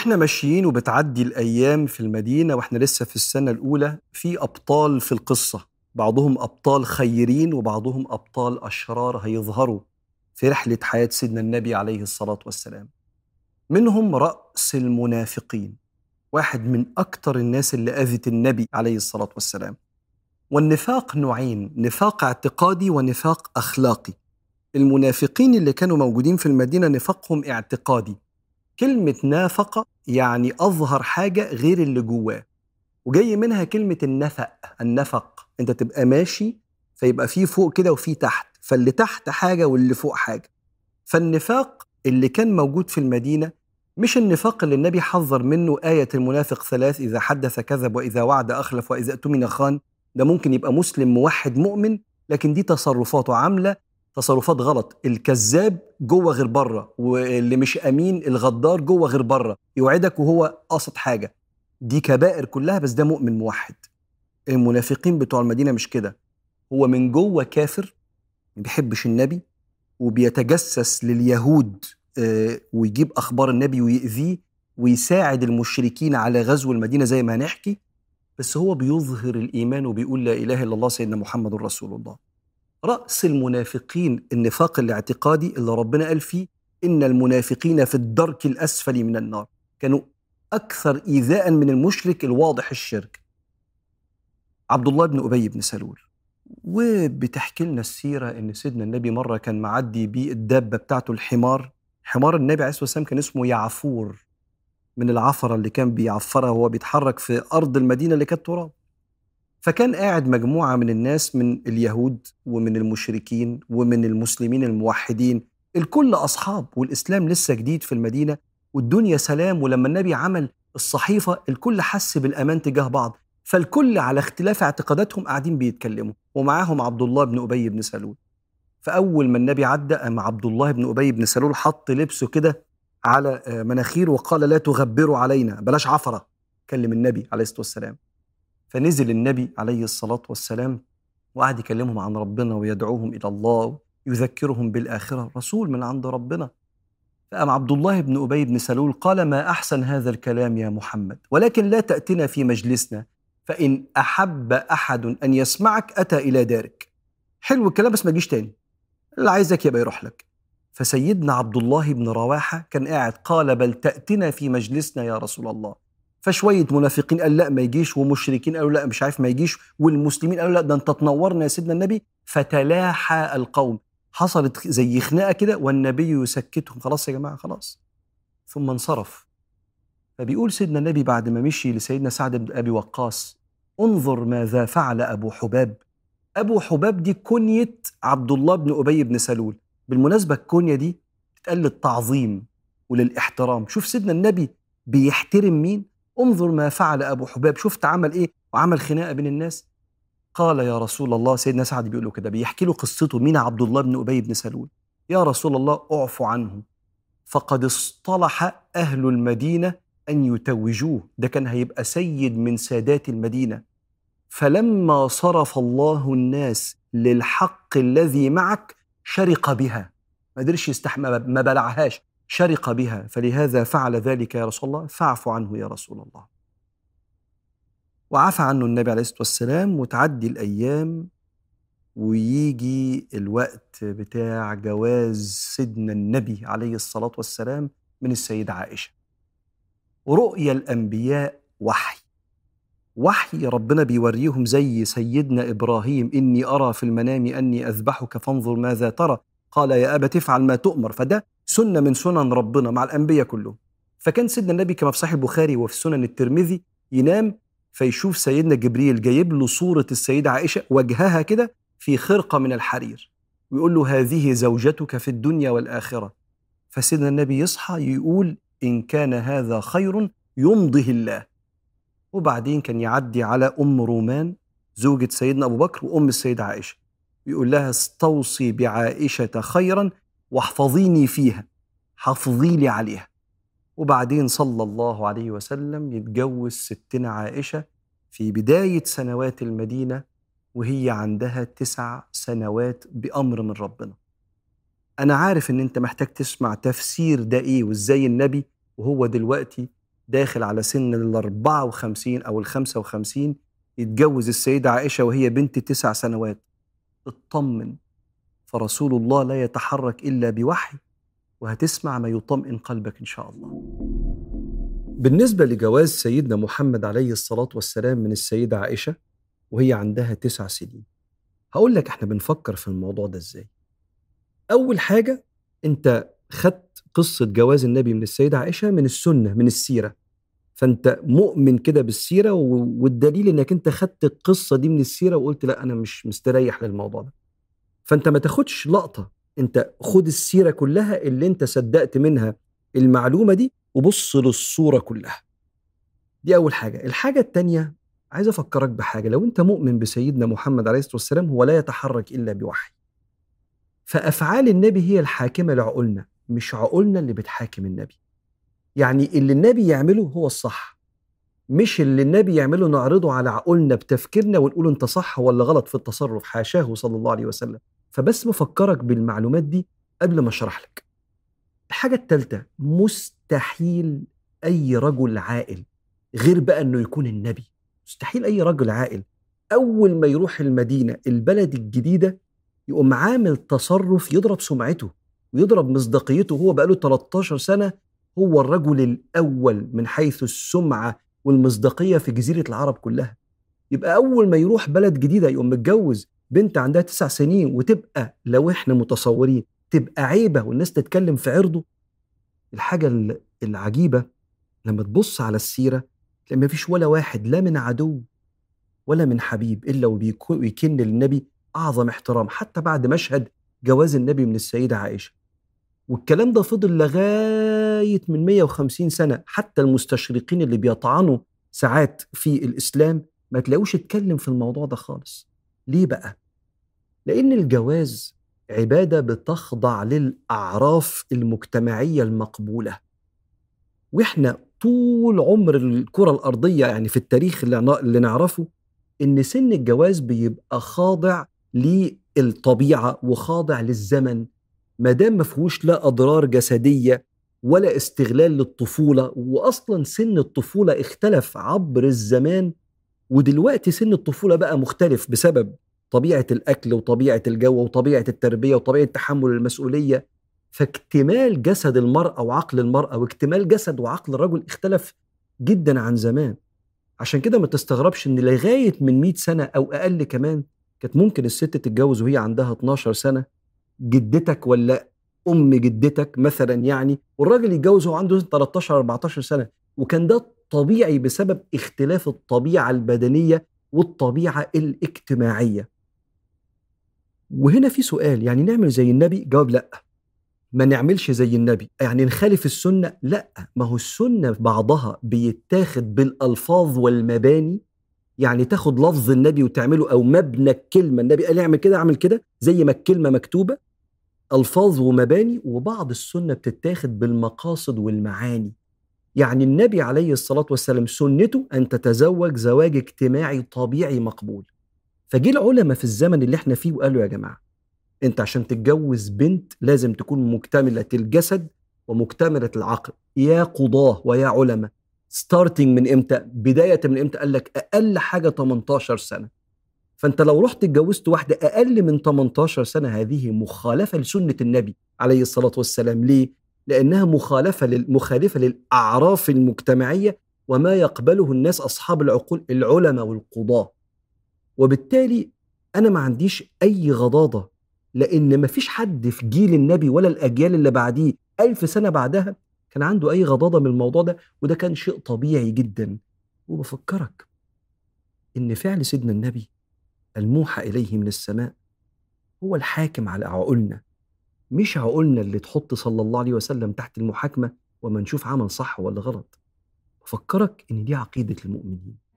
وإحنا ماشيين وبتعدي الأيام في المدينة وإحنا لسه في السنة الأولى في أبطال في القصة. بعضهم أبطال خيرين وبعضهم أبطال أشرار هيظهروا في رحلة حياة سيدنا النبي عليه الصلاة والسلام. منهم رأس المنافقين واحد من أكثر الناس اللي آذت النبي عليه الصلاة والسلام. والنفاق نوعين نفاق اعتقادي ونفاق أخلاقي. المنافقين اللي كانوا موجودين في المدينة نفاقهم اعتقادي. كلمة نافق يعني أظهر حاجة غير اللي جواه. وجاي منها كلمة النفق النفق. أنت تبقى ماشي فيبقى في فوق كده وفي تحت. فاللي تحت حاجة واللي فوق حاجة. فالنفاق اللي كان موجود في المدينة مش النفاق اللي النبي حذر منه آية المنافق ثلاث إذا حدث كذب وإذا وعد أخلف وإذا اؤتمن خان ده ممكن يبقى مسلم موحد مؤمن لكن دي تصرفاته عاملة تصرفات غلط. الكذاب جوه غير بره واللي مش أمين الغدار جوه غير بره. يوعدك وهو قاصد حاجة. دي كبائر كلها بس ده مؤمن موحد. المنافقين بتوع المدينة مش كده. هو من جوه كافر ما بيحبش النبي وبيتجسس لليهود آه، ويجيب أخبار النبي ويأذيه ويساعد المشركين على غزو المدينة زي ما هنحكي بس هو بيظهر الإيمان وبيقول لا إله إلا الله سيدنا محمد رسول الله. رأس المنافقين النفاق الاعتقادي اللي ربنا قال فيه إن المنافقين في الدرك الأسفل من النار. كانوا أكثر ايذاء من المشرك الواضح الشرك. عبد الله بن أبي بن سلول. وبتحكي لنا السيرة إن سيدنا النبي مرة كان معدي بيه الدابة بتاعته الحمار. حمار النبي عليه الصلاة والسلام كان اسمه يعفور. من العفرة اللي كان بيعفرها وهو بيتحرك في أرض المدينة اللي كانت تراب. فكان قاعد مجموعة من الناس من اليهود ومن المشركين ومن المسلمين الموحدين الكل أصحاب والإسلام لسه جديد في المدينة والدنيا سلام ولما النبي عمل الصحيفة الكل حس بالأمان تجاه بعض فالكل على اختلاف اعتقاداتهم قاعدين بيتكلموا ومعاهم عبد الله بن أبي بن سلول. فأول ما النبي عدى قام عبد الله بن أبي بن سلول حط لبسه كده على آه، مناخيره وقال لا تغبروا علينا بلاش عفرة كلم النبي عليه الصلاة والسلام. فنزل النبي عليه الصلاة والسلام وقعد يكلمهم عن ربنا ويدعوهم إلى الله يذكرهم بالآخرة. رسول من عند ربنا. فقام عبد الله بن أبي بن سلول قال ما أحسن هذا الكلام يا محمد؟ ولكن لا تأتنا في مجلسنا فإن أحب أحد أن يسمعك أتى إلى دارك. حلو الكلام بس ما تجيش تاني. اللي عايزك يبقى يروح لك. فسيدنا عبد الله بن رواحة كان قاعد قال بل تأتنا في مجلسنا يا رسول الله. فشوية منافقين قال لا ما يجيش ومشركين قالوا لا مش عارف ما يجيش والمسلمين قالوا لا ده انت تنورنا يا سيدنا النبي. فتلاحى القوم. حصلت زي خناقة كده والنبي يسكتهم. خلاص يا جماعة خلاص. ثم انصرف. فبيقول سيدنا النبي بعد ما مشي لسيدنا سعد بن أبي وقاص انظر ماذا فعل أبو حباب. أبو حباب دي كنية عبد الله بن أبي بن سلول. بالمناسبة الكنية دي بتتقال للتعظيم وللإحترام. شوف سيدنا النبي بيحترم مين؟ انظر ما فعل أبو حباب. شفت عمل إيه؟ وعمل خناقة بين الناس. قال يا رسول الله سيدنا سعد بيقول له كده بيحكي له قصته مين عبد الله بن أبي بن سلول. يا رسول الله اعفو عنه. فقد اصطلح أهل المدينة أن يتوجوه. ده كان هيبقى سيد من سادات المدينة. فلما صرف الله الناس للحق الذي معك شرق بها. ما قدرش يستحمل ما بلعهاش. شرق بها فلهذا فعل ذلك يا رسول الله فاعف عنه يا رسول الله. وعفى عنه النبي عليه الصلاة والسلام وتعدي الأيام ويجي الوقت بتاع جواز سيدنا النبي عليه الصلاة والسلام من السيدة عائشة. ورؤيا الأنبياء وحي. وحي ربنا بيوريهم زي سيدنا إبراهيم إني أرى في المنام أني أذبحك فانظر ماذا ترى. قال يا ابا تفعل ما تؤمر فده سنة من سنن ربنا مع الأنبياء كلهم. فكان سيدنا النبي كما في صحيح البخاري وفي سنن الترمذي ينام فيشوف سيدنا جبريل جايب له صورة السيدة عائشة وجهها كده في خرقة من الحرير ويقول له هذه زوجتك في الدنيا والآخرة. فسيدنا النبي يصحى يقول إن كان هذا خير يمضه الله. وبعدين كان يعدي على أم رومان زوجة سيدنا أبو بكر وأم السيدة عائشة. يقول لها استوصي بعائشة خيرا واحفظيني فيها حافظي لي عليها. وبعدين صلى الله عليه وسلم يتجوز ستنا عائشة في بداية سنوات المدينة وهي عندها تسع سنوات بأمر من ربنا. أنا عارف إن أنت محتاج تسمع تفسير ده إيه وإزاي النبي وهو دلوقتي داخل على سن ال 54 أو ال 55 يتجوز السيدة عائشة وهي بنت تسع سنوات. اطمن فرسول الله لا يتحرك إلا بوحي وهتسمع ما يطمئن قلبك إن شاء الله. بالنسبة لجواز سيدنا محمد عليه الصلاة والسلام من السيدة عائشة وهي عندها تسع سنين. هقول لك إحنا بنفكر في الموضوع ده إزاي. أول حاجة أنت خدت قصة جواز النبي من السيدة عائشة من السنة من السيرة. فأنت مؤمن كده بالسيرة والدليل إنك أنت خدت القصة دي من السيرة وقلت لا أنا مش مستريح للموضوع ده. فأنت ما تاخدش لقطة أنت خد السيرة كلها اللي أنت صدقت منها المعلومة دي وبص للصورة كلها. دي أول حاجة. الحاجة التانية عايز أفكرك بحاجة. لو أنت مؤمن بسيدنا محمد عليه الصلاة والسلام هو لا يتحرك إلا بوحي. فأفعال النبي هي الحاكمة لعقولنا مش عقولنا اللي بتحاكم النبي. يعني اللي النبي يعمله هو الصح. مش اللي النبي يعمله نعرضه على عقولنا بتفكيرنا ونقول انت صح ولا غلط في التصرف حاشاه صلى الله عليه وسلم. فبس بفكرك بالمعلومات دي قبل ما أشرح لك. الحاجة الثالثة مستحيل أي رجل عاقل غير بقى إنه يكون النبي. مستحيل أي رجل عاقل أول ما يروح المدينة البلد الجديدة يقوم عامل تصرف يضرب سمعته ويضرب مصداقيته هو بقاله 13 سنة هو الرجل الأول من حيث السمعة والمصداقية في جزيرة العرب كلها. يبقى أول ما يروح بلد جديدة يقوم متجوز بنت عندها تسع سنين وتبقى لو إحنا متصورين تبقى عيبة والناس تتكلم في عرضه. الحاجة العجيبة لما تبص على السيرة تلاقي مفيش ولا واحد لا من عدو ولا من حبيب إلا ويكن للنبي أعظم احترام حتى بعد مشهد جواز النبي من السيدة عائشة. والكلام ده فضل لغاية من 150 سنة. حتى المستشرقين اللي بيطعنوا ساعات في الإسلام ما تلاقوش اتكلم في الموضوع ده خالص. ليه بقى؟ لأن الجواز عبادة بتخضع للأعراف المجتمعية المقبولة. وإحنا طول عمر الكرة الأرضية يعني في التاريخ اللي نعرفه إن سن الجواز بيبقى خاضع للطبيعة وخاضع للزمن. ما دام ما فيهوش لا أضرار جسدية ولا استغلال للطفولة واصلا سن الطفولة اختلف عبر الزمان ودلوقتي سن الطفولة بقى مختلف بسبب طبيعة الأكل وطبيعة الجو وطبيعة التربية وطبيعة تحمل المسؤولية. فاكتمال جسد المرأة وعقل المرأة واكتمال جسد وعقل الرجل اختلف جدا عن زمان. عشان كده ما تستغربش إن لغاية من 100 سنة أو أقل كمان كانت ممكن الست تتجوز وهي عندها 12 سنة. جدتك ولا أم جدتك مثلا يعني والراجل يتجوز وهو عنده 13 14 سنة وكان ده طبيعي بسبب اختلاف الطبيعة البدنية والطبيعة الاجتماعية. وهنا في سؤال يعني نعمل زي النبي؟ جواب لأ. ما نعملش زي النبي. يعني نخالف السنة؟ لأ. ما هو السنة بعضها بيتاخد بالألفاظ والمباني. يعني تاخد لفظ النبي وتعمله أو مبنى الكلمة. النبي قال اعمل كده اعمل كده زي ما الكلمة مكتوبة. الفاظ ومباني وبعض السنة بتتاخد بالمقاصد والمعاني. يعني النبي عليه الصلاة والسلام سنته أن تتزوج زواج اجتماعي طبيعي مقبول. فجي العلماء في الزمن اللي إحنا فيه وقالوا يا جماعة أنت عشان تتجوز بنت لازم تكون مكتملة الجسد ومكتملة العقل. يا قضاة ويا علماء ستارتنج من إمتى؟ بداية من إمتى؟ قال لك أقل حاجة 18 سنة. فانت لو رحت اتجوزت واحدة أقل من 18 سنة هذه مخالفة لسنة النبي عليه الصلاة والسلام. ليه؟ لأنها مخالفة مخالفة للأعراف المجتمعية وما يقبله الناس أصحاب العقول العلماء والقضاة. وبالتالي أنا ما عنديش أي غضاضة لأن ما فيش حد في جيل النبي ولا الأجيال اللي بعديه ألف سنة بعدها كان عنده أي غضاضة من الموضوع ده وده كان شيء طبيعي جدا. وبفكرك إن فعل سيدنا النبي الموحى إليه من السماء هو الحاكم على عقولنا. مش عقولنا اللي تحط صلى الله عليه وسلم تحت المحاكمة وما نشوف عمل صح ولا غلط. بفكرك إن دي عقيدة المؤمنين.